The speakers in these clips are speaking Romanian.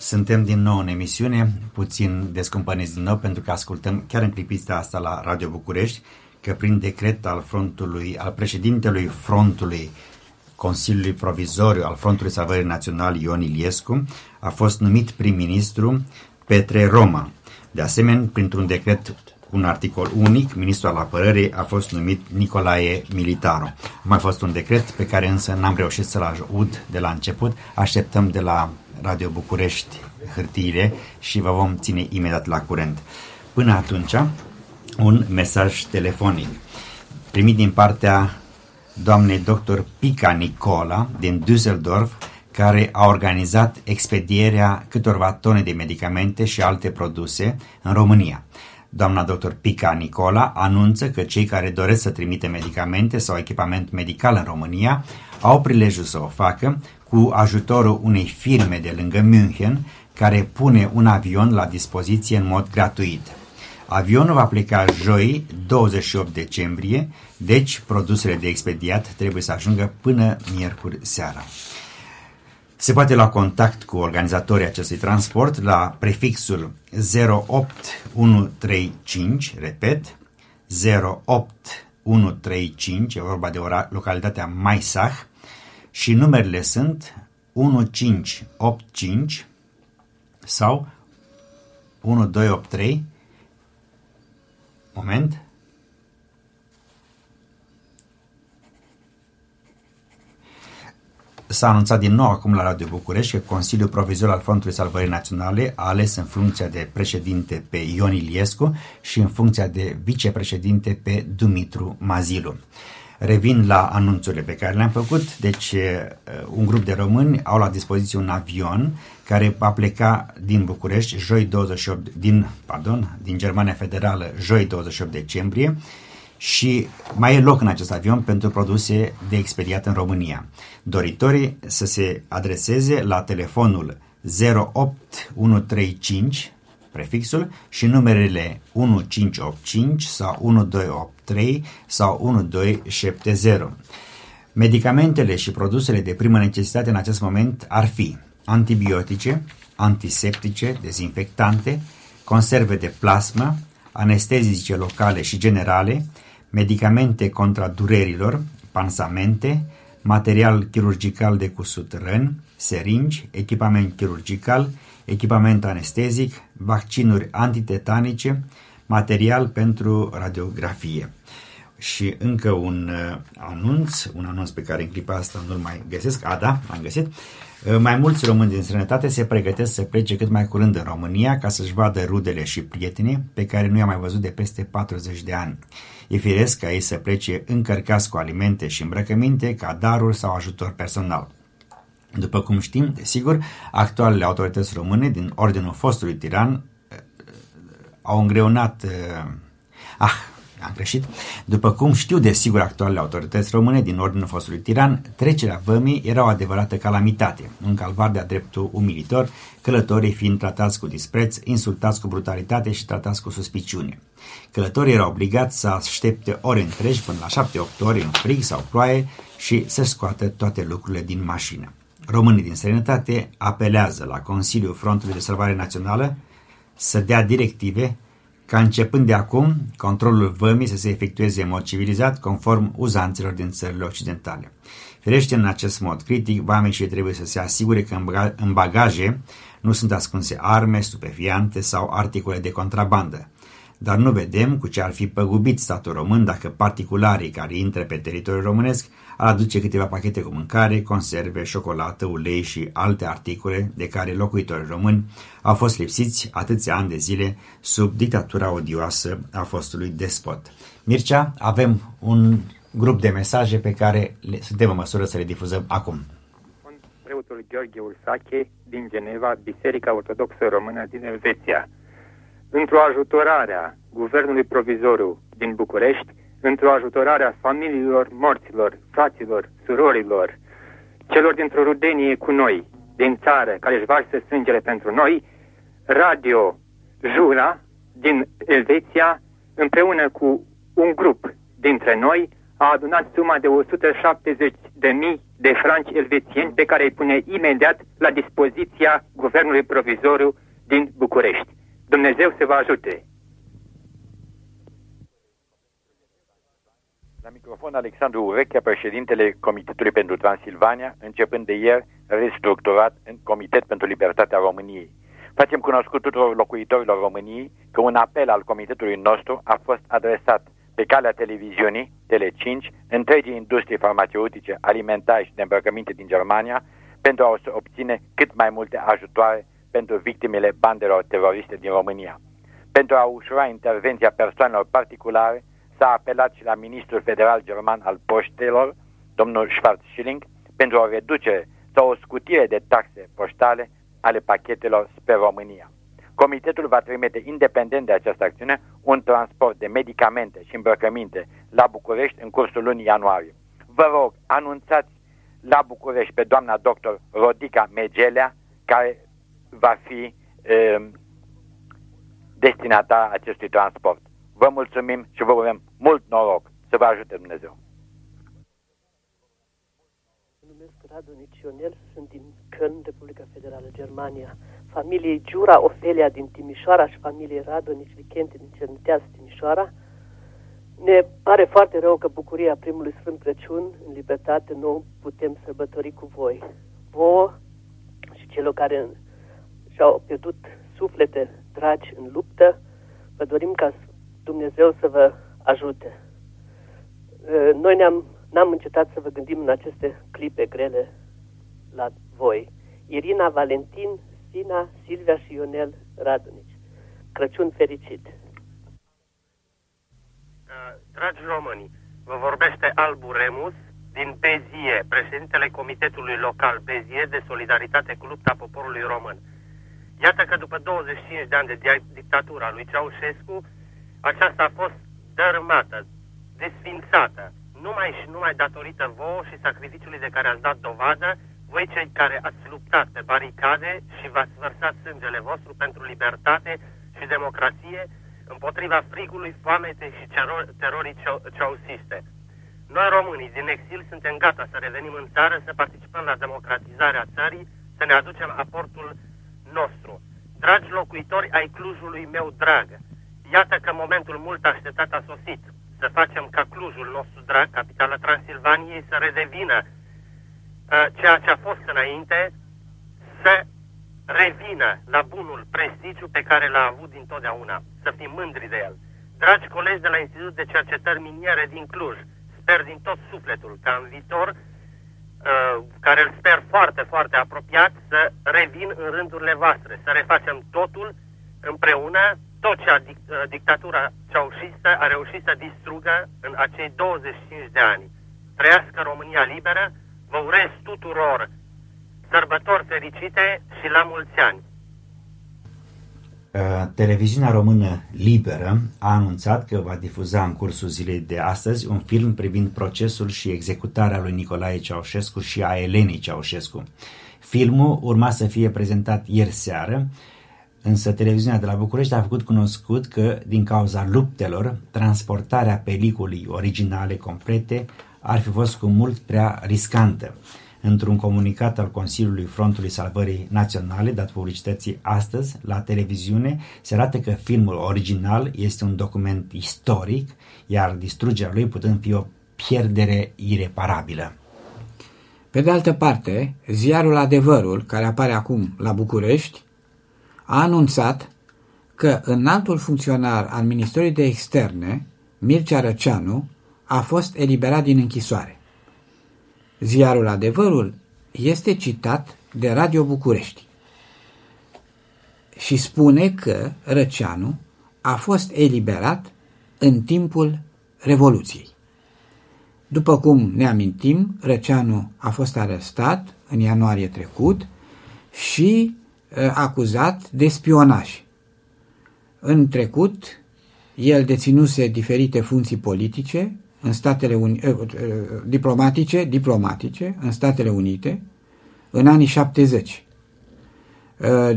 Suntem din nou în emisiune, puțin descumpăniți din nou pentru că ascultăm chiar în clipista asta la Radio București că prin decret al frontului, al președintelui frontului Consiliului Provizoriu al Frontului Salvării Național Ion Iliescu a fost numit prim-ministru Petre Roma. De asemenea, printr-un decret un articol unic, ministrul al apărării a fost numit Nicolae Militaru. A mai fost un decret pe care însă n-am reușit să-l aud de la început. Așteptăm de la Radio București hârtiile și vă vom ține imediat la curent. Până atunci, un mesaj telefonic primit din partea doamnei dr. Pica Nicola din Düsseldorf, care a organizat expedierea câtorva tone de medicamente și alte produse în România. Doamna dr. Pica Nicola anunță că cei care doresc să trimite medicamente sau echipament medical în România au prilejul să o facă cu ajutorul unei firme de lângă München care pune un avion la dispoziție în mod gratuit. Avionul va pleca joi, 28 decembrie, deci produsele de expediat trebuie să ajungă până miercuri seara. Se poate lua contact cu organizatorii acestui transport la prefixul 08135, repet, 08135, e vorba de ora, localitatea Maisach, și numerele sunt 1585 sau 1283 moment S-a anunțat din nou acum la Radio București că Consiliul Provizor al Fondului Salvării Naționale a ales în funcția de președinte pe Ion Iliescu și în funcția de vicepreședinte pe Dumitru Mazilu. Revin la anunțurile pe care le-am făcut. Deci, un grup de români au la dispoziție un avion care va pleca din București joi 28 din, pardon, din Germania Federală joi 28 decembrie și mai e loc în acest avion pentru produse de expediat în România. Doritorii să se adreseze la telefonul 08135 prefixul și numerele 1585 sau 1283 sau 1270. Medicamentele și produsele de primă necesitate în acest moment ar fi antibiotice, antiseptice, dezinfectante, conserve de plasmă, anestezice locale și generale, medicamente contra durerilor, pansamente, material chirurgical de cusut răni, seringi, echipament chirurgical, echipament anestezic, vaccinuri antitetanice, material pentru radiografie. Și încă un uh, anunț, un anunț pe care în clipa asta nu-l mai găsesc, a da, l-am găsit, uh, mai mulți români din străinătate se pregătesc să plece cât mai curând în România ca să-și vadă rudele și prietenii pe care nu i-am mai văzut de peste 40 de ani. E firesc ca ei să plece încărcați cu alimente și îmbrăcăminte ca daruri sau ajutor personal. După cum știm, desigur, actualele autorități române din ordinul fostului tiran eh, au îngreunat... Uh, ah, am greșit. După cum știu de sigur actualele autorități române din ordinul fostului tiran, trecerea vămii era o adevărată calamitate, un calvar de-a dreptul umilitor, călătorii fiind tratați cu dispreț, insultați cu brutalitate și tratați cu suspiciune. Călătorii erau obligați să aștepte ore întregi până la 7-8 ore în frig sau ploaie și să scoată toate lucrurile din mașină. Românii din străinătate apelează la Consiliul Frontului de Salvare Națională să dea directive ca începând de acum controlul vămii să se efectueze în mod civilizat conform uzanțelor din țările occidentale. Firește în acest mod critic, și trebuie să se asigure că în bagaje nu sunt ascunse arme, stupefiante sau articole de contrabandă, dar nu vedem cu ce ar fi păgubit statul român dacă particularii care intră pe teritoriul românesc ar aduce câteva pachete cu mâncare, conserve, șocolată, ulei și alte articole de care locuitorii români au fost lipsiți atâția ani de zile sub dictatura odioasă a fostului despot. Mircea, avem un grup de mesaje pe care le, suntem în măsură să le difuzăm acum. Preotul Gheorghe Ursache din Geneva, Biserica Ortodoxă Română din Elveția într-o ajutorare a Guvernului Provizoriu din București, într-o ajutorare a familiilor morților, fraților, surorilor, celor dintr-o rudenie cu noi, din țară, care își varsă sângele pentru noi, Radio Jura din Elveția, împreună cu un grup dintre noi, a adunat suma de 170 de mii de franci elvețieni pe care îi pune imediat la dispoziția guvernului provizoriu din București. Dumnezeu să vă ajute! La microfon Alexandru Urechea, președintele Comitetului pentru Transilvania, începând de ieri restructurat în Comitet pentru Libertatea României. Facem cunoscut tuturor locuitorilor României că un apel al comitetului nostru a fost adresat pe calea televiziunii, Tele5, întregii industrie farmaceutice, alimentare și de îmbrăcăminte din Germania, pentru a obține cât mai multe ajutoare pentru victimele bandelor teroriste din România. Pentru a ușura intervenția persoanelor particulare, s-a apelat și la ministrul federal german al poștelor, domnul Schwarzschilling, pentru o reducere sau o scutire de taxe poștale ale pachetelor spre România. Comitetul va trimite, independent de această acțiune, un transport de medicamente și îmbrăcăminte la București în cursul lunii ianuarie. Vă rog, anunțați la București pe doamna doctor Rodica Megelea, care va fi e, destinata acestui transport. Vă mulțumim și vă urăm mult noroc. Să vă ajute Dumnezeu. Mă numesc Radu Nicionel, sunt din Köln, Republica Federală Germania. Familiei Giura Ofelia din Timișoara și familiei Radonici Vicente din Cerniteaz, Timișoara. Ne pare foarte rău că bucuria primului Sfânt Crăciun în libertate nu putem sărbători cu voi. Vouă și celor care și-au pierdut suflete dragi în luptă, vă dorim ca Dumnezeu să vă ajute. Noi ne-am, n-am încetat să vă gândim în aceste clipe grele la voi. Irina Valentin, Sina, Silvia și Ionel Radunici. Crăciun fericit! Dragi români, vă vorbește Albu Remus din Bezie, președintele Comitetului Local Bezie de Solidaritate cu Lupta Poporului Român. Iată că după 25 de ani de dictatura lui Ceaușescu, aceasta a fost dărâmată, desfințată, numai și numai datorită vouă și sacrificiului de care ați dat dovadă, voi cei care ați luptat pe baricade și v-ați vărsat sângele vostru pentru libertate și democrație împotriva frigului, foamete și terorii ceausiste. Noi românii din exil suntem gata să revenim în țară, să participăm la democratizarea țării, să ne aducem aportul nostru. Dragi locuitori ai Clujului meu drag, Iată că momentul mult așteptat a sosit. Să facem ca Clujul nostru drag, capitala Transilvaniei, să redevină uh, ceea ce a fost înainte, să revină la bunul prestigiu pe care l-a avut dintotdeauna. Să fim mândri de el. Dragi colegi de la Institutul de Cercetări Miniere din Cluj, sper din tot sufletul ca în viitor, uh, care îl sper foarte, foarte apropiat, să revin în rândurile voastre, să refacem totul împreună tot ce a dic- uh, dictatura ceaușistă a reușit să distrugă în acei 25 de ani. Trăiască România liberă, vă urez tuturor sărbători fericite și la mulți ani. Uh, televiziunea română Liberă a anunțat că va difuza în cursul zilei de astăzi un film privind procesul și executarea lui Nicolae Ceaușescu și a Elenei Ceaușescu. Filmul urma să fie prezentat ieri seară Însă televiziunea de la București a făcut cunoscut că, din cauza luptelor, transportarea peliculii originale complete ar fi fost cu mult prea riscantă. Într-un comunicat al Consiliului Frontului Salvării Naționale, dat publicității astăzi, la televiziune, se arată că filmul original este un document istoric, iar distrugerea lui putând fi o pierdere ireparabilă. Pe de altă parte, ziarul Adevărul, care apare acum la București, a anunțat că înaltul funcționar al Ministerului de Externe, Mircea Răceanu, a fost eliberat din închisoare. Ziarul Adevărul este citat de Radio București și spune că Răceanu a fost eliberat în timpul Revoluției. După cum ne amintim, Răceanu a fost arestat în ianuarie trecut și Uh, acuzat de spionaj. În trecut, el deținuse diferite funcții politice în Statele Uni- uh, uh, diplomatice, diplomatice în Statele Unite în anii 70.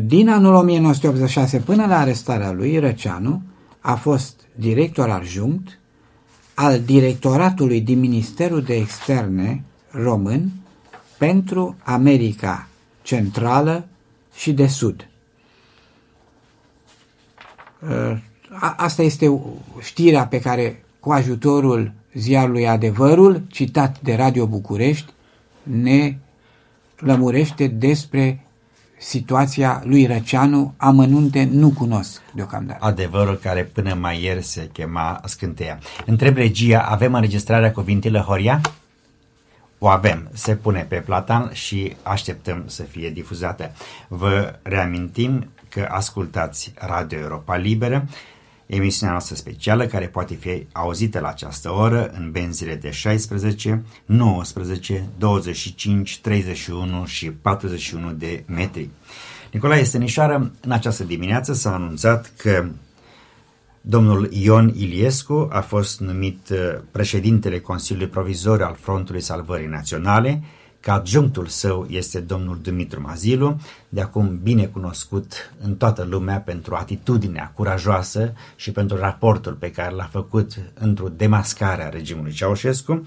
Din anul 1986 până la arestarea lui, Răceanu a fost director adjunct al directoratului din Ministerul de Externe român pentru America Centrală și de Sud. Uh, asta este știrea pe care, cu ajutorul ziarului Adevărul, citat de Radio București, ne lămurește despre situația lui Răceanu, amănunte nu cunosc deocamdată. Adevărul care până mai ieri se chema Scânteia. Întreb regia, avem înregistrarea cuvintelor Horia? O avem, se pune pe platan și așteptăm să fie difuzată. Vă reamintim că ascultați Radio Europa Liberă, emisiunea noastră specială care poate fi auzită la această oră în benzile de 16, 19, 25, 31 și 41 de metri. Nicolae Stănișoară, în această dimineață s-a anunțat că domnul Ion Iliescu a fost numit uh, președintele Consiliului Provizoriu al Frontului Salvării Naționale, că adjunctul său este domnul Dumitru Mazilu, de acum bine cunoscut în toată lumea pentru atitudinea curajoasă și pentru raportul pe care l-a făcut într-o demascare a regimului Ceaușescu.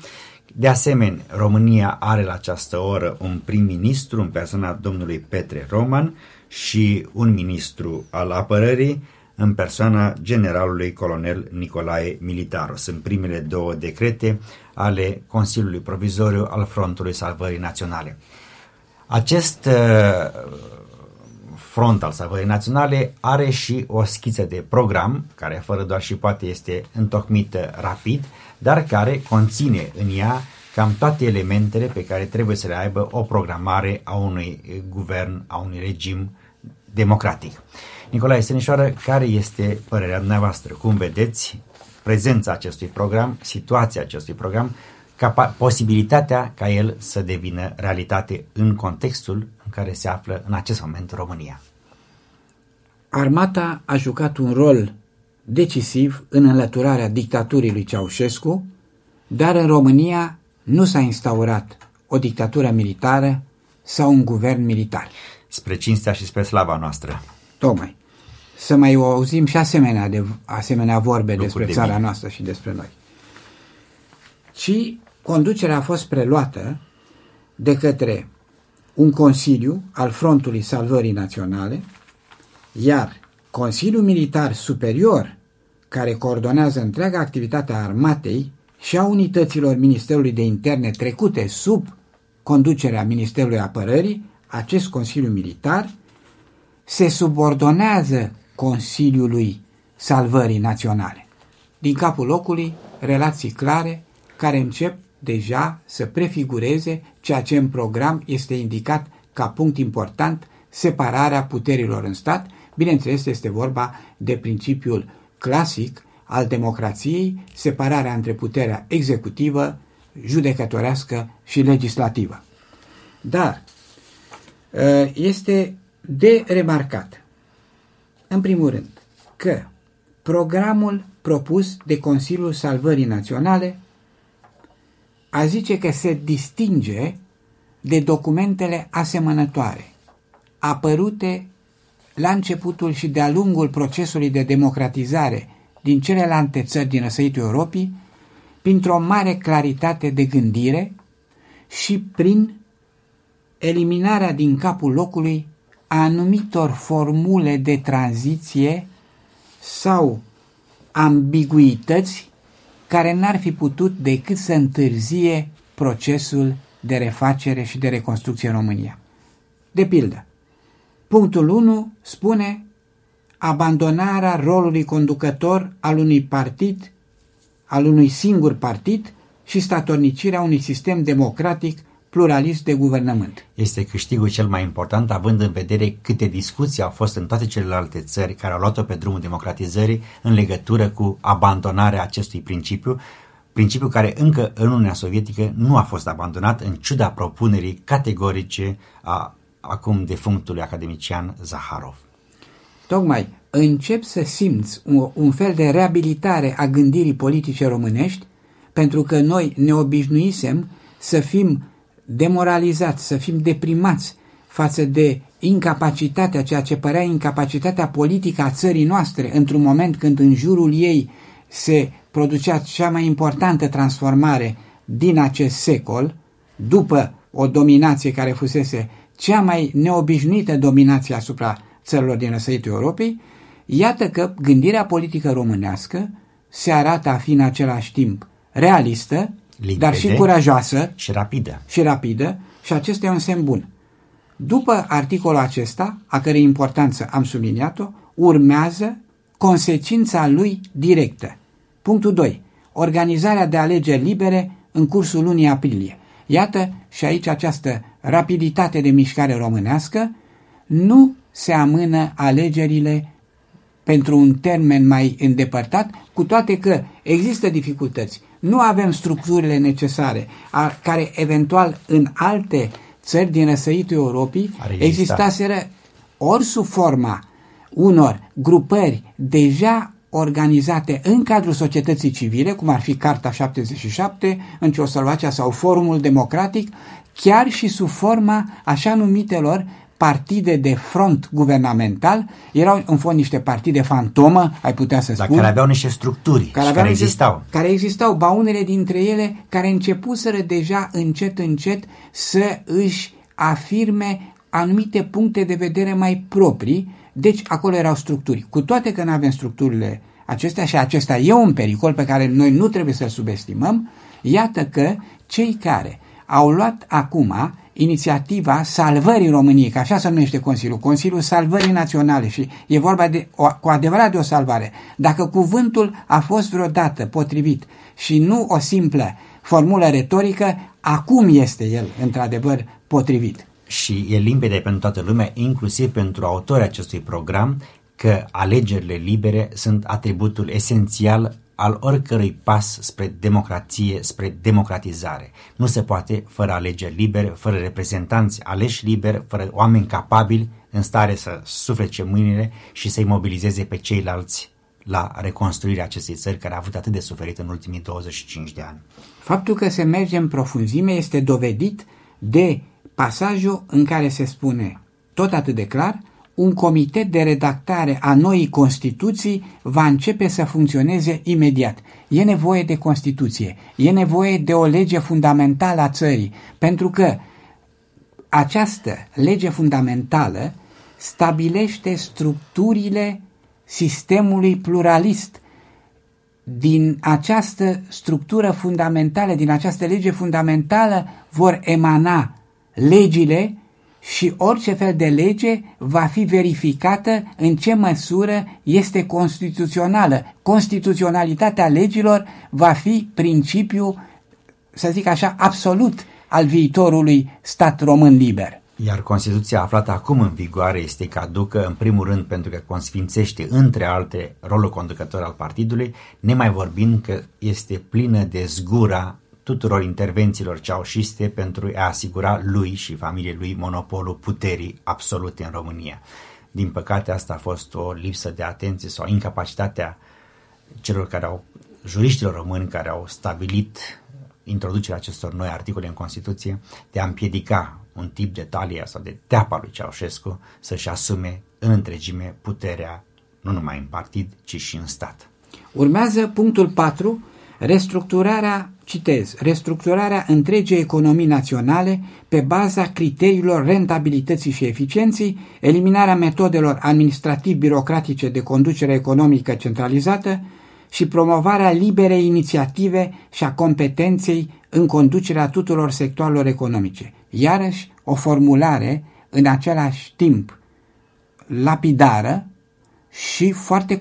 De asemenea, România are la această oră un prim-ministru în persoana domnului Petre Roman și un ministru al apărării, în persoana generalului colonel Nicolae Militaru. Sunt primele două decrete ale Consiliului Provizoriu al Frontului Salvării Naționale. Acest uh, front al Salvării Naționale are și o schiță de program, care fără doar și poate este întocmită rapid, dar care conține în ea cam toate elementele pe care trebuie să le aibă o programare a unui guvern, a unui regim democratic. Nicolae Senișoară, care este părerea dumneavoastră? Cum vedeți prezența acestui program, situația acestui program, ca posibilitatea ca el să devină realitate în contextul în care se află în acest moment România? Armata a jucat un rol decisiv în înlăturarea dictaturii lui Ceaușescu, dar în România nu s-a instaurat o dictatură militară sau un guvern militar. Spre cinstea și spre slava noastră. Tocmai. Să mai auzim și asemenea, de, asemenea vorbe Lucruri despre de țara mine. noastră și despre noi. Ci conducerea a fost preluată de către un Consiliu al Frontului Salvării Naționale, iar Consiliul Militar Superior, care coordonează întreaga activitate a armatei și a unităților Ministerului de Interne trecute sub conducerea Ministerului Apărării, acest Consiliu Militar se subordonează Consiliului Salvării Naționale. Din capul locului, relații clare care încep deja să prefigureze ceea ce în program este indicat ca punct important, separarea puterilor în stat. Bineînțeles, este vorba de principiul clasic al democrației, separarea între puterea executivă, judecătorească și legislativă. Dar ă, este de remarcat, în primul rând, că programul propus de Consiliul Salvării Naționale a zice că se distinge de documentele asemănătoare, apărute la începutul și de-a lungul procesului de democratizare din celelalte țări din răsăitul Europei, printr-o mare claritate de gândire și prin eliminarea din capul locului a anumitor formule de tranziție sau ambiguități care n-ar fi putut decât să întârzie procesul de refacere și de reconstrucție în România. De pildă, punctul 1 spune abandonarea rolului conducător al unui partid, al unui singur partid și statornicirea unui sistem democratic pluralist de guvernământ. Este câștigul cel mai important, având în vedere câte discuții au fost în toate celelalte țări care au luat-o pe drumul democratizării în legătură cu abandonarea acestui principiu, principiu care încă în Uniunea Sovietică nu a fost abandonat în ciuda propunerii categorice a acum defunctului academician Zaharov. Tocmai încep să simți un, un fel de reabilitare a gândirii politice românești, pentru că noi ne obișnuisem să fim demoralizați, să fim deprimați față de incapacitatea, ceea ce părea incapacitatea politică a țării noastre într-un moment când în jurul ei se producea cea mai importantă transformare din acest secol, după o dominație care fusese cea mai neobișnuită dominație asupra țărilor din răsăritul Europei, iată că gândirea politică românească se arată a fi în același timp realistă, Limpede dar și curajoasă și rapidă. și rapidă și acesta e un semn bun. După articolul acesta, a cărei importanță am subliniat-o, urmează consecința lui directă. Punctul 2. Organizarea de alegeri libere în cursul lunii aprilie. Iată și aici această rapiditate de mișcare românească, nu se amână alegerile pentru un termen mai îndepărtat, cu toate că există dificultăți. Nu avem structurile necesare, a, care eventual în alte țări din răsăitul Europei Ar exista. existaseră ori sub forma unor grupări deja organizate în cadrul societății civile, cum ar fi Carta 77, în Ceoslovacia sau Forumul Democratic, chiar și sub forma așa numitelor partide de front guvernamental, erau în fond niște partide fantomă, ai putea să Dar spun, care aveau niște structuri care, și aveau care niște- existau. Care existau, ba unele dintre ele care începuseră deja încet încet să își afirme anumite puncte de vedere mai proprii, deci acolo erau structuri. Cu toate că nu avem structurile acestea și acesta e un pericol pe care noi nu trebuie să-l subestimăm, iată că cei care au luat acum inițiativa salvării României, că așa se numește Consiliul, Consiliul Salvării Naționale și e vorba de, o, cu adevărat de o salvare. Dacă cuvântul a fost vreodată potrivit și nu o simplă formulă retorică, acum este el într-adevăr potrivit. Și e limpede pentru toată lumea, inclusiv pentru autorii acestui program, că alegerile libere sunt atributul esențial al oricărui pas spre democrație, spre democratizare. Nu se poate fără alegeri libere, fără reprezentanți aleși liberi, fără oameni capabili în stare să suflece mâinile și să-i mobilizeze pe ceilalți la reconstruirea acestei țări care a avut atât de suferit în ultimii 25 de ani. Faptul că se merge în profunzime este dovedit de pasajul în care se spune, tot atât de clar, un comitet de redactare a noii Constituții va începe să funcționeze imediat. E nevoie de Constituție, e nevoie de o lege fundamentală a țării, pentru că această lege fundamentală stabilește structurile sistemului pluralist. Din această structură fundamentală, din această lege fundamentală vor emana legile și orice fel de lege va fi verificată în ce măsură este constituțională. Constituționalitatea legilor va fi principiu, să zic așa, absolut al viitorului stat român liber. Iar Constituția aflată acum în vigoare este caducă, în primul rând, pentru că consfințește, între alte, rolul conducător al partidului, nemai vorbind că este plină de zgura tuturor intervențiilor ceaușiste pentru a asigura lui și familiei lui monopolul puterii absolute în România. Din păcate, asta a fost o lipsă de atenție sau incapacitatea celor care au, juriștilor români care au stabilit introducerea acestor noi articole în Constituție de a împiedica un tip de talia sau de teapa lui Ceaușescu să-și asume în întregime puterea nu numai în partid, ci și în stat. Urmează punctul 4, restructurarea, citez, restructurarea întregii economii naționale pe baza criteriilor rentabilității și eficienței, eliminarea metodelor administrativ-birocratice de conducere economică centralizată și promovarea liberei inițiative și a competenței în conducerea tuturor sectoarelor economice. Iarăși, o formulare în același timp lapidară și foarte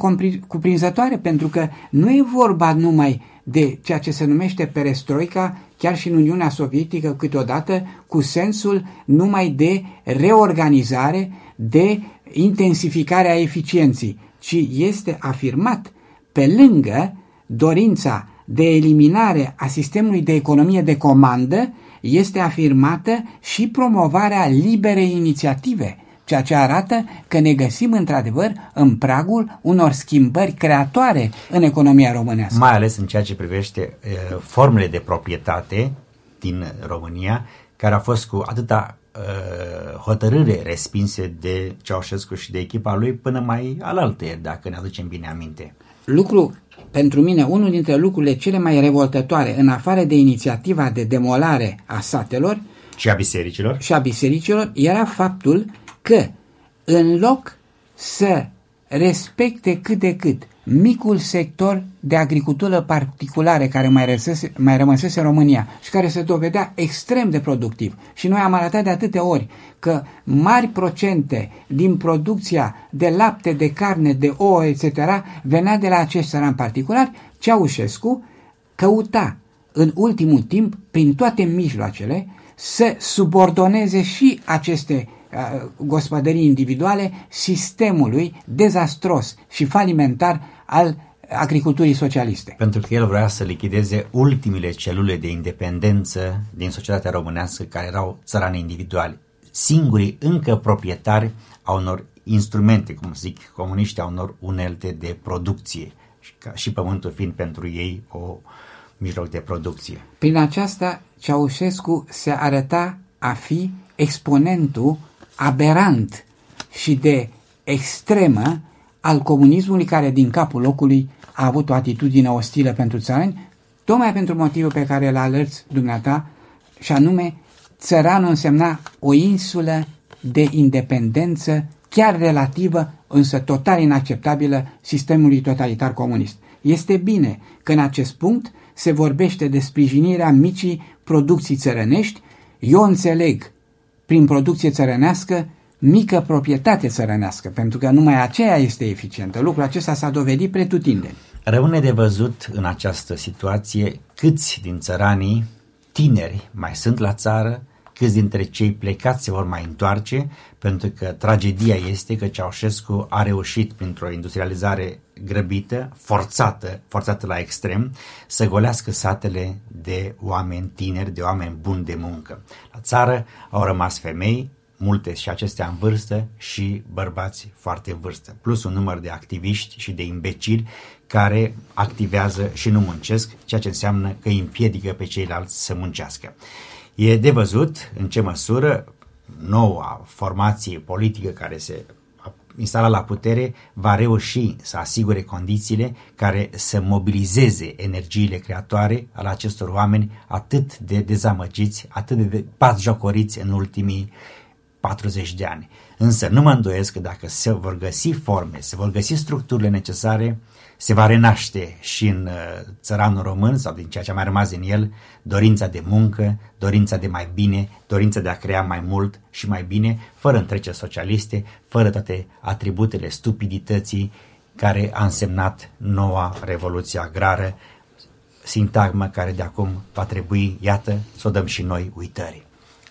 cuprinzătoare, pentru că nu e vorba numai de ceea ce se numește perestroica, chiar și în Uniunea Sovietică câteodată, cu sensul numai de reorganizare, de intensificare a eficienței, ci este afirmat pe lângă dorința de eliminare a sistemului de economie de comandă, este afirmată și promovarea liberei inițiative, ceea ce arată că ne găsim într-adevăr în pragul unor schimbări creatoare în economia românească. Mai ales în ceea ce privește uh, formele de proprietate din România, care au fost cu atâta uh, hotărâre respinse de Ceaușescu și de echipa lui până mai alaltă, dacă ne aducem bine aminte. Lucru pentru mine unul dintre lucrurile cele mai revoltătoare, în afară de inițiativa de demolare a satelor Și a bisericilor? și a bisericilor, era faptul că în loc să respecte cât de cât micul sector de agricultură particulare care mai, răsese, mai rămăsese în România și care se dovedea extrem de productiv. Și noi am arătat de atâtea ori că mari procente din producția de lapte, de carne, de ouă, etc. venea de la acești țărani particulari, Ceaușescu căuta în ultimul timp, prin toate mijloacele, să subordoneze și aceste uh, gospodării individuale sistemului dezastros și falimentar al agriculturii socialiste. Pentru că el vrea să lichideze ultimile celule de independență din societatea românească care erau țărani individuali. Singurii încă proprietari a unor instrumente, cum zic comuniști, a unor unelte de producție și, ca, și pământul fiind pentru ei o mijloc de producție. Prin aceasta, Ceaușescu se arăta a fi exponentul aberant și de extremă al comunismului care din capul locului a avut o atitudine ostilă pentru țărani, tocmai pentru motivul pe care îl alerți dumneata, și anume țăranul însemna o insulă de independență chiar relativă, însă total inacceptabilă sistemului totalitar comunist. Este bine că în acest punct se vorbește de sprijinirea micii producții țărănești. Eu înțeleg prin producție țărănească mică proprietate țărănească, pentru că numai aceea este eficientă. Lucrul acesta s-a dovedit pretutindeni. Rămâne de văzut în această situație câți din țăranii tineri mai sunt la țară, câți dintre cei plecați se vor mai întoarce, pentru că tragedia este că Ceaușescu a reușit printr-o industrializare grăbită, forțată, forțată la extrem, să golească satele de oameni tineri, de oameni buni de muncă. La țară au rămas femei, multe și acestea în vârstă și bărbați foarte în vârstă, plus un număr de activiști și de imbecili care activează și nu muncesc, ceea ce înseamnă că îi împiedică pe ceilalți să muncească. E de văzut în ce măsură noua formație politică care se instala la putere va reuși să asigure condițiile care să mobilizeze energiile creatoare ale acestor oameni atât de dezamăgiți, atât de batjocoriți în ultimii 40 de ani. Însă nu mă îndoiesc că dacă se vor găsi forme, se vor găsi structurile necesare, se va renaște și în uh, țăranul român sau din ceea ce a mai rămas din el dorința de muncă, dorința de mai bine, dorința de a crea mai mult și mai bine, fără întreceri socialiste, fără toate atributele stupidității care a însemnat noua revoluție agrară, sintagmă care de acum va trebui, iată, să o dăm și noi uitării.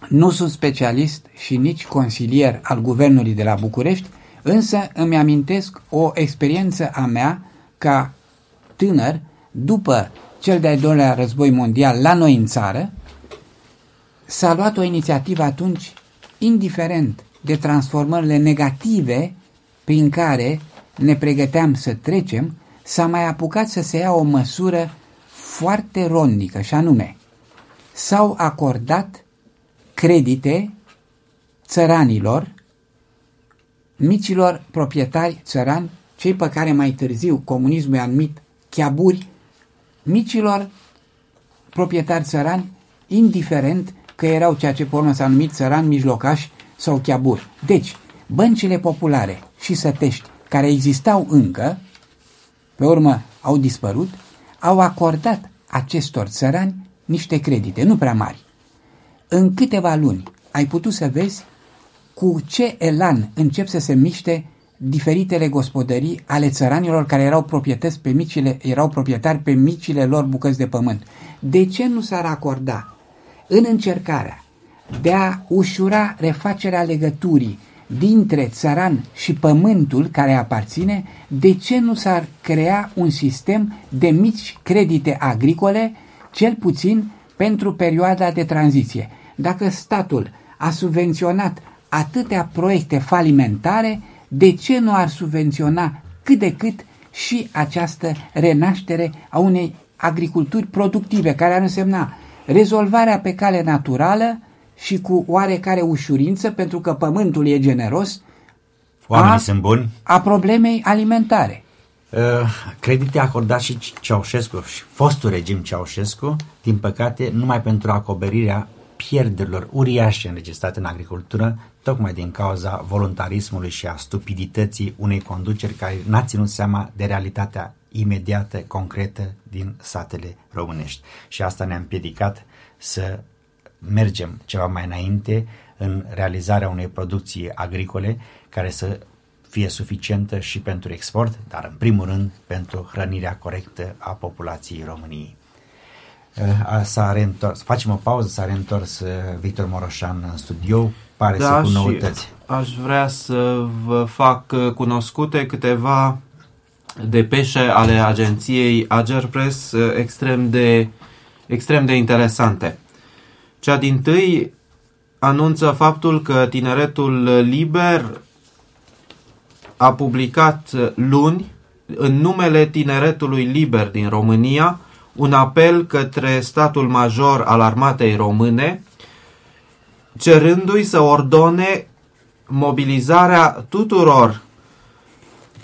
Nu sunt specialist și nici consilier al guvernului de la București, însă îmi amintesc o experiență a mea ca tânăr după cel de-al doilea război mondial la noi în țară, s-a luat o inițiativă atunci, indiferent de transformările negative prin care ne pregăteam să trecem, s-a mai apucat să se ia o măsură foarte ronnică, și anume, s-au acordat credite țăranilor, micilor proprietari țărani, cei pe care mai târziu comunismul i-a numit chiaburi, micilor proprietari țărani, indiferent că erau ceea ce pe urmă s-a numit țărani mijlocași sau chiaburi. Deci, băncile populare și sătești, care existau încă, pe urmă au dispărut, au acordat acestor țărani niște credite, nu prea mari. În câteva luni ai putut să vezi cu ce elan încep să se miște diferitele gospodării ale țăranilor care erau proprietăți pe micile, erau proprietari pe micile lor bucăți de pământ. De ce nu s-ar acorda în încercarea de a ușura refacerea legăturii dintre țăran și pământul care aparține, de ce nu s-ar crea un sistem de mici credite agricole, cel puțin pentru perioada de tranziție? Dacă statul a subvenționat atâtea proiecte falimentare, de ce nu ar subvenționa cât de cât și această renaștere a unei agriculturi productive, care ar însemna rezolvarea pe cale naturală și cu oarecare ușurință, pentru că pământul e generos, Oamenii a, sunt buni. a problemei alimentare. Uh, credite acordat și Ceaușescu și fostul regim Ceaușescu, din păcate, numai pentru acoperirea pierderilor uriașe înregistrate în agricultură, tocmai din cauza voluntarismului și a stupidității unei conduceri care n-a ținut seama de realitatea imediată, concretă din satele românești. Și asta ne-a împiedicat să mergem ceva mai înainte în realizarea unei producții agricole care să fie suficientă și pentru export, dar în primul rând pentru hrănirea corectă a populației României. Eh, s-a reîntors, facem o pauză, s-a reîntors eh, Victor Moroșan în studio, pare da, să cu noutăți. aș vrea să vă fac eh, cunoscute câteva depeșe ale agenției Agerpress extrem de, extrem de interesante. Cea din tâi anunță faptul că Tineretul Liber a publicat luni, în numele Tineretului Liber din România, un apel către statul major al armatei române, cerându-i să ordone mobilizarea tuturor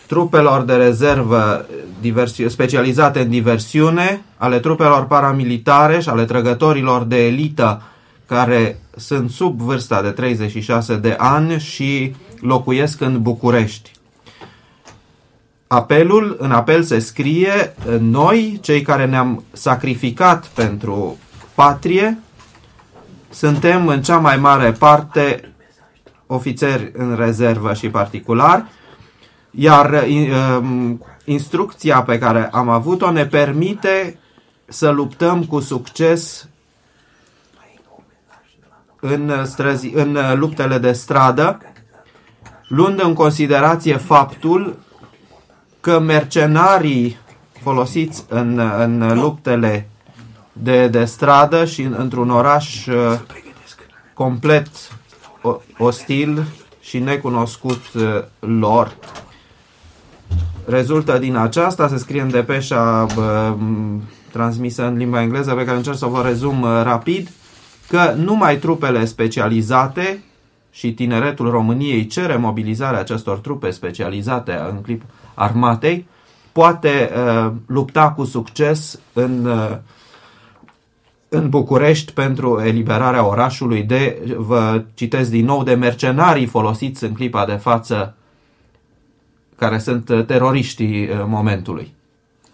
trupelor de rezervă specializate în diversiune, ale trupelor paramilitare și ale trăgătorilor de elită care sunt sub vârsta de 36 de ani și locuiesc în București. Apelul, în apel se scrie, noi, cei care ne-am sacrificat pentru patrie, suntem în cea mai mare parte ofițeri în rezervă și particular, iar um, instrucția pe care am avut-o ne permite să luptăm cu succes în, străzi, în luptele de stradă, luând în considerație faptul că mercenarii folosiți în, în luptele de, de stradă și într-un oraș uh, complet ostil și necunoscut uh, lor. Rezultă din aceasta, se scrie în depeșa transmisă în limba engleză, pe care încerc să vă rezum uh, rapid, că numai trupele specializate și tineretul României cere mobilizarea acestor trupe specializate în clip armatei, poate uh, lupta cu succes în, uh, în București pentru eliberarea orașului de, vă citesc din nou, de mercenarii folosiți în clipa de față care sunt uh, teroriștii uh, momentului.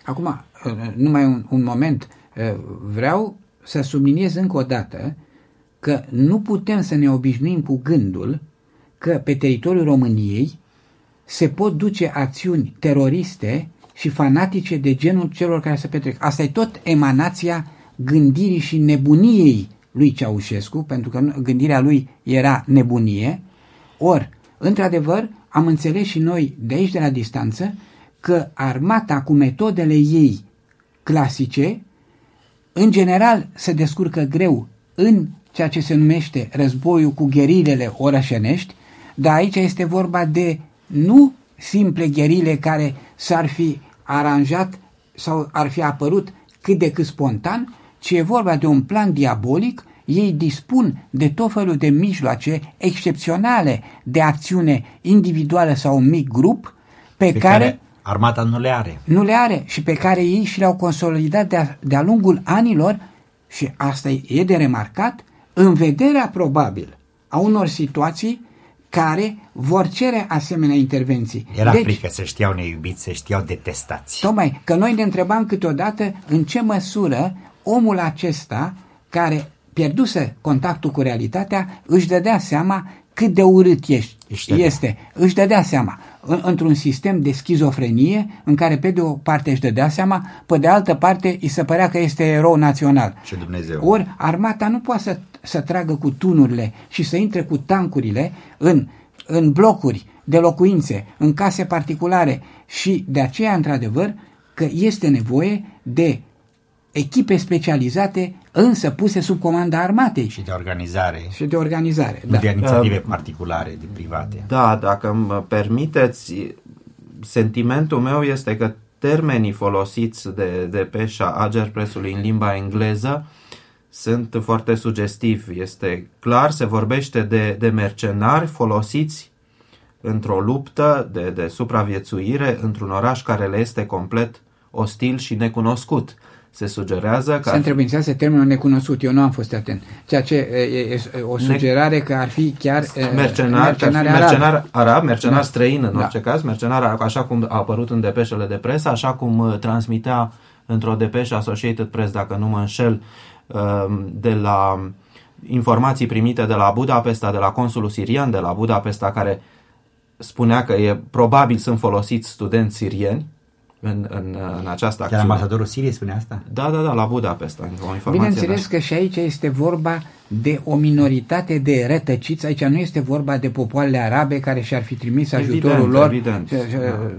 Acum, uh, numai un, un moment, vreau să subliniez încă o dată că nu putem să ne obișnuim cu gândul că pe teritoriul României se pot duce acțiuni teroriste și fanatice de genul celor care se petrec. Asta e tot emanația gândirii și nebuniei lui Ceaușescu, pentru că gândirea lui era nebunie. Ori, într-adevăr, am înțeles și noi de aici, de la distanță, că armata cu metodele ei clasice, în general se descurcă greu în ceea ce se numește războiul cu gherilele orășenești, dar aici este vorba de nu simple gherile care s-ar fi aranjat sau ar fi apărut cât de cât spontan, ci e vorba de un plan diabolic, ei dispun de tot felul de mijloace excepționale de acțiune individuală sau un mic grup pe, pe care, care armata nu le are. Nu le are și pe care ei și le-au consolidat de-a, de lungul anilor și asta e de remarcat în vederea probabil a unor situații care vor cere asemenea intervenții. Era deci, frică să știau neiubiți, să știau detestați. Tocmai, că noi ne întrebam câteodată în ce măsură omul acesta, care pierduse contactul cu realitatea, își dădea seama cât de urât ești, este. Își dădea seama într-un sistem de schizofrenie în care pe de o parte își dădea seama, pe de altă parte îi se părea că este erou național. Ce Dumnezeu. Ori armata nu poate să, să tragă cu tunurile și să intre cu tancurile în, în blocuri de locuințe, în case particulare și de aceea, într-adevăr, că este nevoie de echipe specializate, însă puse sub comanda armatei. Și de organizare. Și de organizare, nu da. de inițiative uh, particulare, de private. Da, dacă îmi permiteți, sentimentul meu este că termenii folosiți de, de peșa Agerpresului în limba engleză sunt foarte sugestivi. Este clar, se vorbește de, de mercenari folosiți într-o luptă de, de supraviețuire într-un oraș care le este complet ostil și necunoscut. Se sugerează că... Se întrebuințează termenul necunoscut, eu nu am fost atent. Ceea ce e, e o sugerare că ar fi chiar mercenar, mercenar, arab. mercenar arab, mercenar da. străin în da. orice caz, mercenar așa cum a apărut în depeșele de presă, așa cum uh, transmitea într-o depeșă Associated Press, dacă nu mă înșel, uh, de la informații primite de la Budapesta, de la consulul sirian de la Budapesta, care spunea că e probabil sunt folosiți studenți sirieni în, în, în această acțiune. Chiar ambasadorul Siriei spune asta? Da, da, da, la Budapesta. O informație Bineînțeles că și aici este vorba de o minoritate de rătăciți. Aici nu este vorba de popoarele arabe care și-ar fi trimis ajutorul evident, lor. Evident.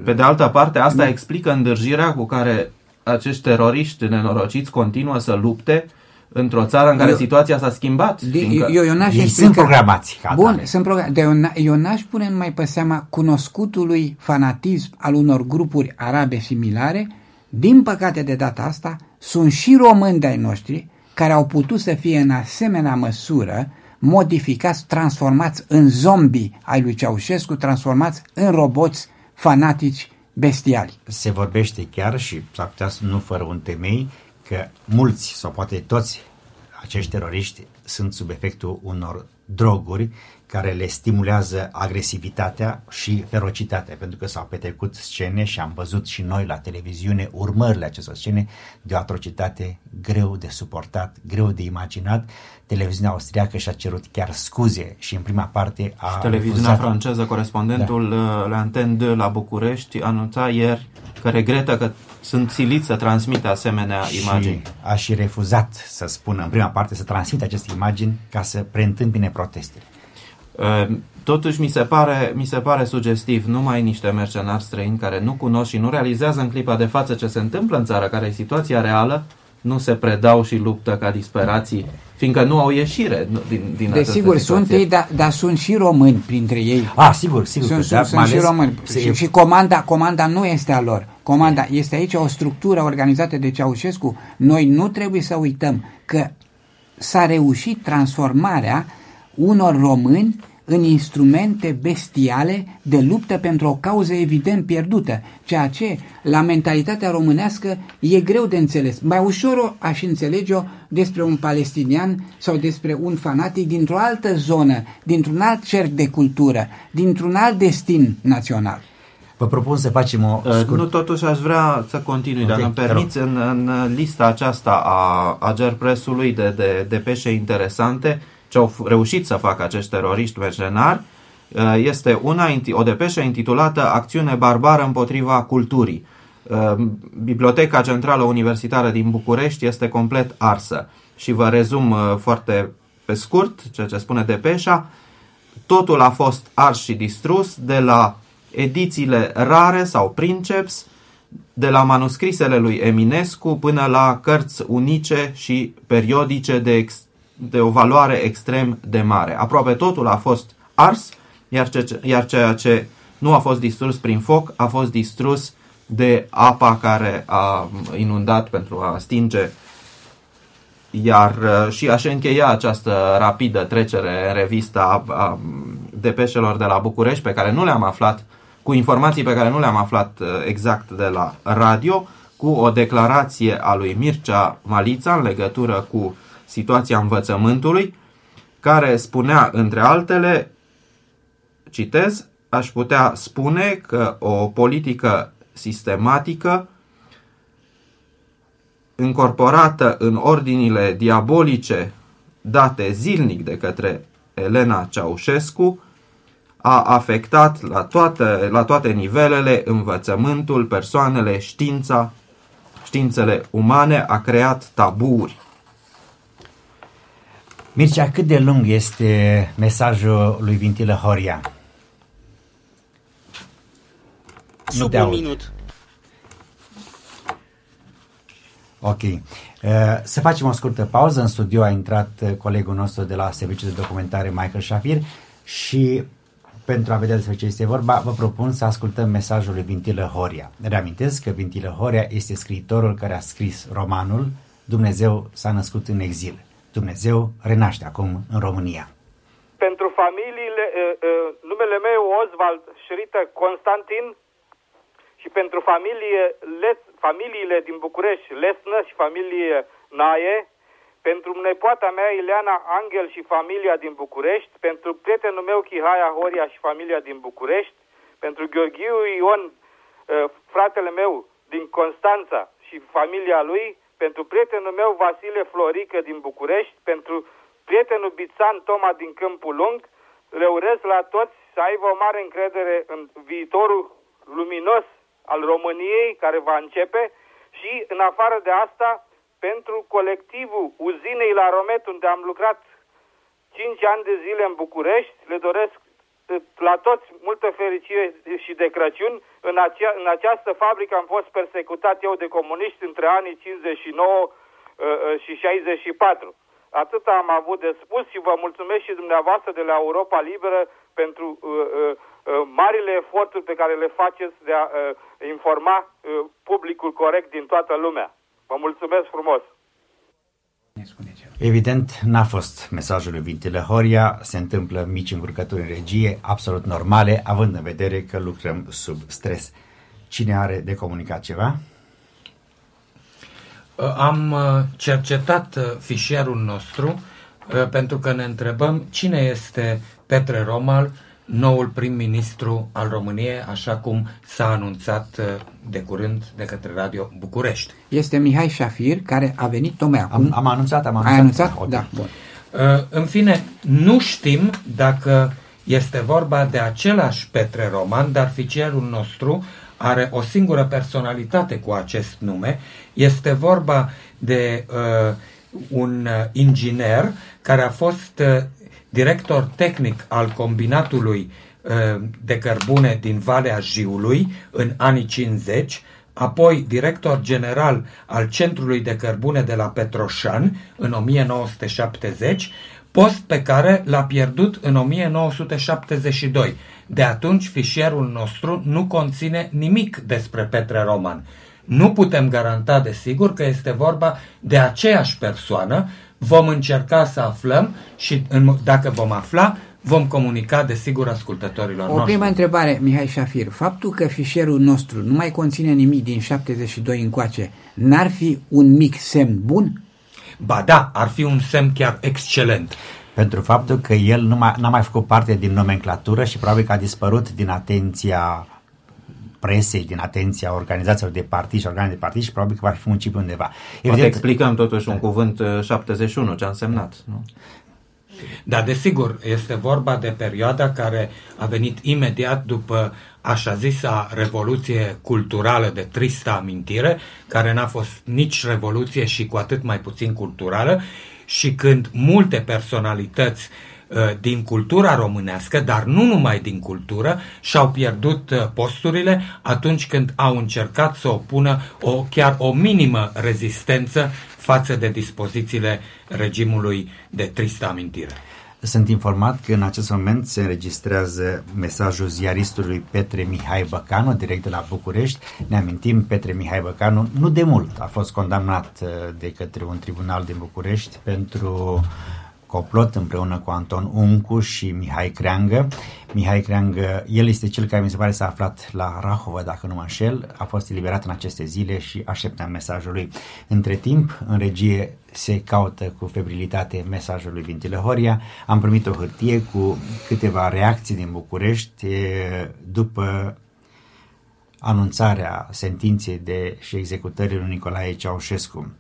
Pe de altă parte, asta da. explică îndârjirea cu care acești teroriști nenorociți continuă să lupte într-o țară în care eu, situația s-a schimbat. De, eu, eu n-aș ei sunt programați. Ca bun, sunt programați. De eu, eu n-aș pune numai pe seama cunoscutului fanatism al unor grupuri arabe similare. Din păcate, de data asta, sunt și români de-ai noștri care au putut să fie în asemenea măsură modificați, transformați în zombi ai lui Ceaușescu, transformați în roboți fanatici bestiali. Se vorbește chiar și s-ar putea nu fără un temei că mulți sau poate toți acești teroriști sunt sub efectul unor droguri care le stimulează agresivitatea și ferocitatea, pentru că s-au petrecut scene și am văzut și noi la televiziune urmările acestor scene de o atrocitate greu de suportat, greu de imaginat. Televiziunea austriacă și-a cerut chiar scuze și în prima parte a și televiziunea refuzat. franceză, corespondentul da. Uh, la Antenne 2 la București, anunța ieri că regretă că sunt siliți să transmită asemenea și imagini. a și refuzat să spună în prima parte să transmită aceste imagini ca să preîntâmpine protestele. Ehm, totuși mi se, pare, mi se pare sugestiv numai niște mercenari străini care nu cunosc și nu realizează în clipa de față ce se întâmplă în țară, care e situația reală, nu se predau și luptă ca disperații, fiindcă nu au ieșire din, din Desigur, sunt ei, dar, dar sunt și români printre ei. Ah, sigur, sigur. Sunt, sunt, sunt și români. Și, și comanda, comanda nu este a lor. Comanda este aici o structură organizată de Ceaușescu. Noi nu trebuie să uităm că s-a reușit transformarea unor români în instrumente bestiale de luptă pentru o cauză evident pierdută, ceea ce la mentalitatea românească e greu de înțeles. Mai ușor aș înțelege-o despre un palestinian sau despre un fanatic dintr-o altă zonă, dintr-un alt cerc de cultură, dintr-un alt destin național. Vă propun să facem o uh, scurt... Nu, totuși aș vrea să continui, okay, dacă îmi permiți, în, în lista aceasta a, a Gerpresului de, de, de peșe interesante, ce au reușit să facă acești teroriști mercenari uh, este una, o depeșă intitulată Acțiune barbară împotriva culturii. Uh, Biblioteca Centrală Universitară din București este complet arsă și vă rezum uh, foarte pe scurt ceea ce spune depeșa. Totul a fost ars și distrus de la edițiile rare sau princeps, de la manuscrisele lui Eminescu până la cărți unice și periodice de ex- de o valoare extrem de mare. Aproape totul a fost ars, iar, ce, iar ceea ce nu a fost distrus prin foc a fost distrus de apa care a inundat pentru a stinge. Iar uh, și aș încheia această rapidă trecere în revista a, a depeșelor de la București, pe care nu le-am aflat, cu informații pe care nu le-am aflat uh, exact de la radio, cu o declarație a lui Mircea Malița în legătură cu situația învățământului, care spunea, între altele, citez, aș putea spune că o politică sistematică încorporată în ordinile diabolice date zilnic de către Elena Ceaușescu, a afectat la toate, la toate nivelele învățământul, persoanele, știința, științele umane, a creat taburi. Mircea, cât de lung este mesajul lui Vintilă Horia? Sub un minut. Ok. Uh, să facem o scurtă pauză. În studio a intrat uh, colegul nostru de la Serviciul de Documentare, Michael Shafir, și pentru a vedea despre ce este vorba, vă propun să ascultăm mesajul lui Vintilă Horia. Reamintesc că Vintilă Horia este scriitorul care a scris romanul Dumnezeu s-a născut în exil. Dumnezeu renaște acum în România. Pentru familiile, numele meu Oswald Șrită Constantin și pentru familie, Les, familiile din București, Lesnă și familie Naie, pentru nepoata mea Ileana Angel și familia din București, pentru prietenul meu Chihaia Horia și familia din București, pentru Gheorghiu Ion, fratele meu din Constanța și familia lui, pentru prietenul meu Vasile Florică din București, pentru prietenul Bițan Toma din Câmpul Lung, le urez la toți să aibă o mare încredere în viitorul luminos al României care va începe și, în afară de asta, pentru colectivul uzinei la Romet, unde am lucrat 5 ani de zile în București, le doresc la toți multă fericire și de Crăciun. În, acea, în această fabrică am fost persecutat eu de comuniști între anii 59 uh, uh, și 64. Atât am avut de spus și vă mulțumesc și dumneavoastră de la Europa Liberă pentru uh, uh, uh, marile eforturi pe care le faceți de a uh, informa uh, publicul corect din toată lumea. Vă mulțumesc frumos! Evident, n-a fost mesajul lui Vintile Horia, se întâmplă mici încurcături în regie, absolut normale, având în vedere că lucrăm sub stres. Cine are de comunicat ceva? Am uh, cercetat uh, fișierul nostru uh, pentru că ne întrebăm cine este Petre Romal, noul prim-ministru al României, așa cum s-a anunțat de curând de către Radio București. Este Mihai Șafir, care a tot tocmai acum. Am, am anunțat, am anunțat. Ai anunțat? Okay. Da, bun. În fine, nu știm dacă este vorba de același Petre Roman, dar fișierul nostru are o singură personalitate cu acest nume. Este vorba de uh, un inginer care a fost uh, director tehnic al combinatului uh, de cărbune din Valea Jiului în anii 50, apoi director general al Centrului de Cărbune de la Petroșan în 1970, post pe care l-a pierdut în 1972. De atunci, fișierul nostru nu conține nimic despre Petre Roman. Nu putem garanta, desigur, că este vorba de aceeași persoană. Vom încerca să aflăm și dacă vom afla, vom comunica, desigur, ascultătorilor o noștri. O primă întrebare, Mihai Șafir. Faptul că fișierul nostru nu mai conține nimic din 72 încoace, n-ar fi un mic semn bun? Ba da, ar fi un semn chiar excelent. Pentru faptul că el nu mai, n-a mai făcut parte din nomenclatură și probabil că a dispărut din atenția presei, din atenția organizațiilor de partid și organe de partid și probabil că va fi muncit undeva. Evident, Poate explicăm totuși un cuvânt 71, uh, ce a însemnat, nu? Da, desigur, este vorba de perioada care a venit imediat după așa zisa revoluție culturală de tristă amintire, care n-a fost nici revoluție și cu atât mai puțin culturală, și când multe personalități uh, din cultura românească, dar nu numai din cultură, și-au pierdut uh, posturile atunci când au încercat să opună o, chiar o minimă rezistență față de dispozițiile regimului de tristă amintire. Sunt informat că în acest moment se înregistrează mesajul ziaristului Petre Mihai Băcanu, direct de la București. Ne amintim, Petre Mihai Băcanu nu de mult a fost condamnat uh, de către un tribunal din București pentru complot împreună cu Anton Uncu și Mihai Creangă. Mihai Creangă, el este cel care mi se pare s-a aflat la Rahova, dacă nu mă înșel, a fost eliberat în aceste zile și așteptăm mesajul lui. Între timp, în regie se caută cu febrilitate mesajul lui Vintile Horia. Am primit o hârtie cu câteva reacții din București după anunțarea sentinței de și executării lui Nicolae Ceaușescu.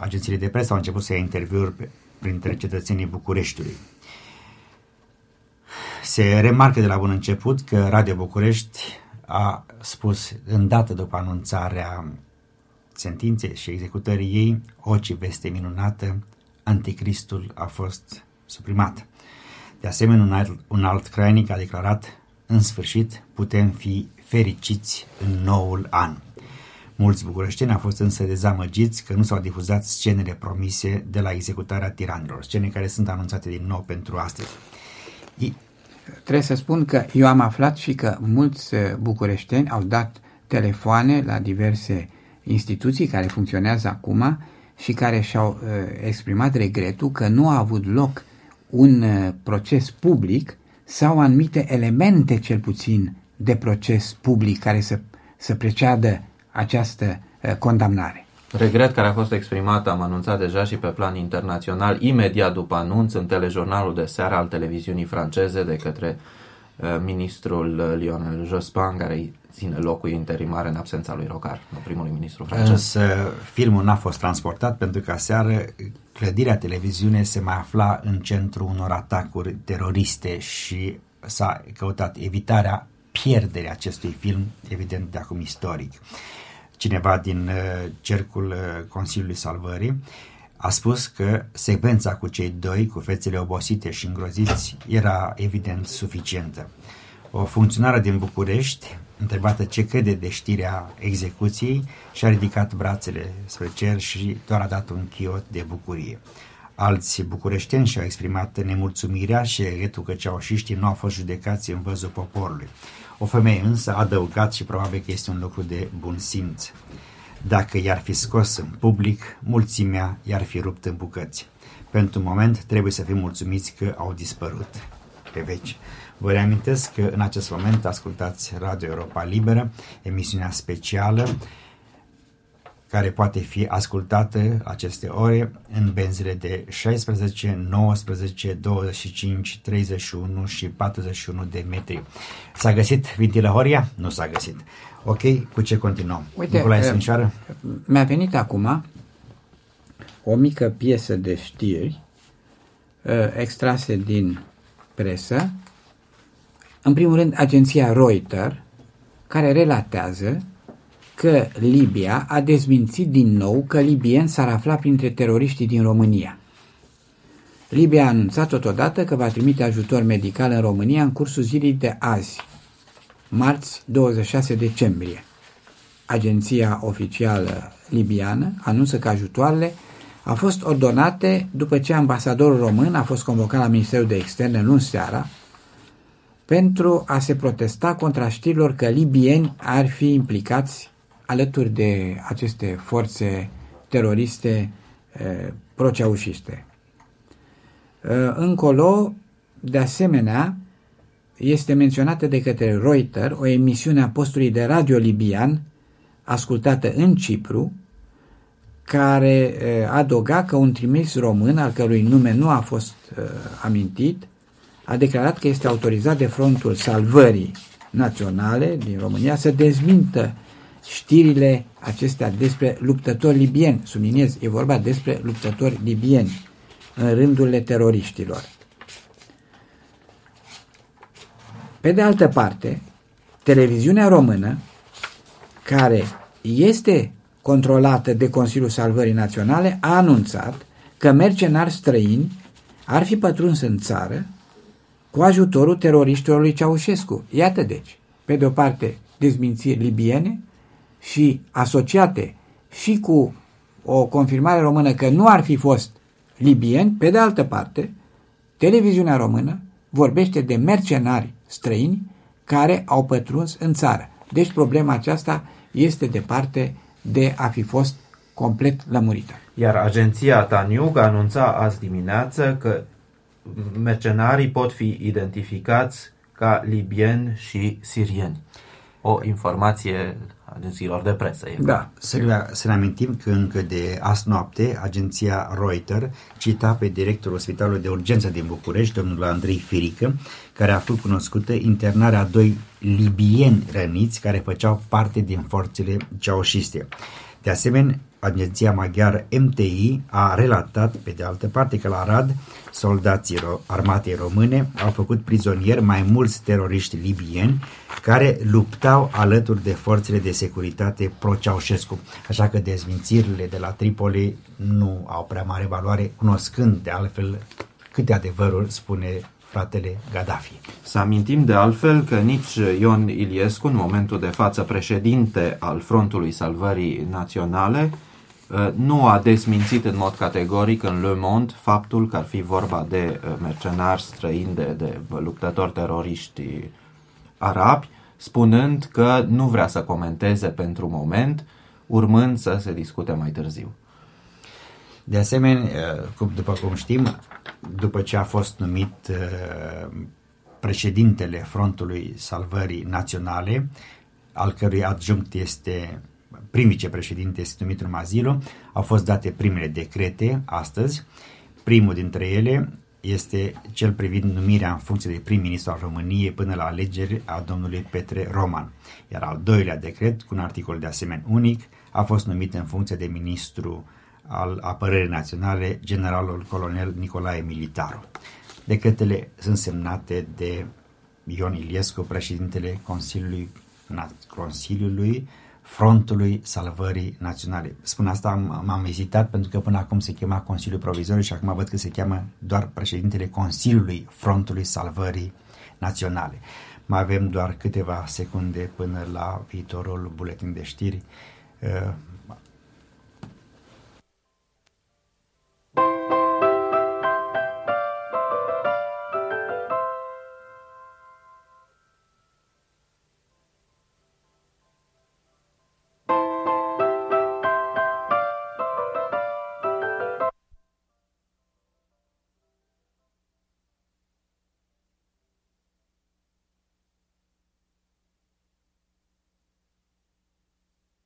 Agențiile de presă au început să ia interviuri printre cetățenii Bucureștiului. Se remarcă de la bun început că Radio București a spus îndată după anunțarea sentinței și executării ei, o veste minunată, anticristul a fost suprimat. De asemenea, un alt, un alt crainic a declarat, în sfârșit putem fi fericiți în noul an. Mulți bucureșteni au fost însă dezamăgiți că nu s-au difuzat scenele promise de la executarea tiranilor, scene care sunt anunțate din nou pentru astăzi. I... Trebuie să spun că eu am aflat și că mulți uh, bucureșteni au dat telefoane la diverse instituții care funcționează acum și care și-au uh, exprimat regretul că nu a avut loc un uh, proces public sau anumite elemente, cel puțin, de proces public care să, să preceadă această uh, condamnare. Regret care a fost exprimat, am anunțat deja și pe plan internațional, imediat după anunț în telejurnalul de seară al televiziunii franceze de către uh, ministrul Lionel Jospin, care ține locul interimar în absența lui Rocar, primului ministru francez. Însă filmul n-a fost transportat pentru că seară clădirea televiziune se mai afla în centrul unor atacuri teroriste și s-a căutat evitarea pierderii acestui film, evident de acum istoric. Cineva din uh, cercul uh, Consiliului Salvării a spus că secvența cu cei doi, cu fețele obosite și îngroziți, era evident suficientă. O funcționară din București, întrebată ce crede de știrea execuției, și-a ridicat brațele spre cer și doar a dat un chiot de bucurie. Alți bucureșteni și-au exprimat nemulțumirea și regretul că ceaușiștii nu au fost judecați în văzul poporului. O femeie însă a adăugat și probabil că este un lucru de bun simț. Dacă i-ar fi scos în public, mulțimea i-ar fi rupt în bucăți. Pentru moment trebuie să fim mulțumiți că au dispărut pe veci. Vă reamintesc că în acest moment ascultați Radio Europa Liberă, emisiunea specială care poate fi ascultată aceste ore în benzile de 16, 19, 25, 31 și 41 de metri. S-a găsit Vintilă Horia? Nu s-a găsit. Ok, cu ce continuăm? Uite, Nicolae uh, mi-a venit acum o mică piesă de știri uh, extrase din presă în primul rând, agenția Reuters, care relatează că Libia a dezmințit din nou că libieni s-ar afla printre teroriștii din România. Libia a anunțat totodată că va trimite ajutor medical în România în cursul zilei de azi, marți 26 decembrie. Agenția oficială libiană anunță că ajutoarele au fost ordonate după ce ambasadorul român a fost convocat la Ministerul de Externe luni seara pentru a se protesta contra știrilor că libieni ar fi implicați alături de aceste forțe teroriste eh, proceușiste. Eh, încolo, de asemenea, este menționată de către Reuters o emisiune a postului de radio libian ascultată în Cipru, care eh, adăuga că un trimis român, al cărui nume nu a fost uh, amintit, a declarat că este autorizat de Frontul Salvării Naționale din România să dezmintă știrile acestea despre luptători libieni. Subliniez, e vorba despre luptători libieni în rândurile teroriștilor. Pe de altă parte, televiziunea română, care este controlată de Consiliul Salvării Naționale, a anunțat că mercenari străini ar fi pătruns în țară cu ajutorul teroriștilor lui Ceaușescu. Iată deci, pe de o parte, dezmințiri libiene și asociate și cu o confirmare română că nu ar fi fost libieni, pe de altă parte, televiziunea română vorbește de mercenari străini care au pătruns în țară. Deci problema aceasta este departe de a fi fost complet lămurită. Iar agenția Taniug anunța azi dimineață că mercenarii pot fi identificați ca libieni și sirieni. O informație agențiilor de presă. E da, să, să ne amintim că încă de azi noapte agenția Reuters cita pe directorul Spitalului de Urgență din București, domnul Andrei Firică, care a făcut cunoscută internarea a doi libieni răniți care făceau parte din forțele ceaușiste. De asemenea, agenția maghiară MTI a relatat, pe de altă parte, că la Rad, soldații armatei române au făcut prizonieri mai mulți teroriști libieni care luptau alături de forțele de securitate pro-Ceaușescu. Așa că dezmințirile de la Tripoli nu au prea mare valoare, cunoscând de altfel câte adevărul spune fratele Gaddafi. Să amintim de altfel că nici Ion Iliescu, în momentul de față președinte al Frontului Salvării Naționale, uh, nu a desmințit în mod categoric în Le Monde faptul că ar fi vorba de uh, mercenari străini, de, de luptători teroriști arabi, spunând că nu vrea să comenteze pentru moment, urmând să se discute mai târziu. De asemenea, cum, după cum știm, după ce a fost numit uh, președintele Frontului Salvării Naționale, al cărui adjunct este prim vicepreședinte este numit Mazilu, au fost date primele decrete astăzi. Primul dintre ele este cel privind numirea în funcție de prim-ministru al României până la alegeri a domnului Petre Roman. Iar al doilea decret, cu un articol de asemenea unic, a fost numit în funcție de ministru al apărării naționale, generalul colonel Nicolae Militaru. Decretele sunt semnate de Ion Iliescu, președintele Consiliului, Consiliului Frontului Salvării Naționale. Spun asta, m-am ezitat pentru că până acum se chema Consiliul Provizoriu și acum văd că se cheamă doar președintele Consiliului Frontului Salvării Naționale. Mai avem doar câteva secunde până la viitorul buletin de știri. Uh,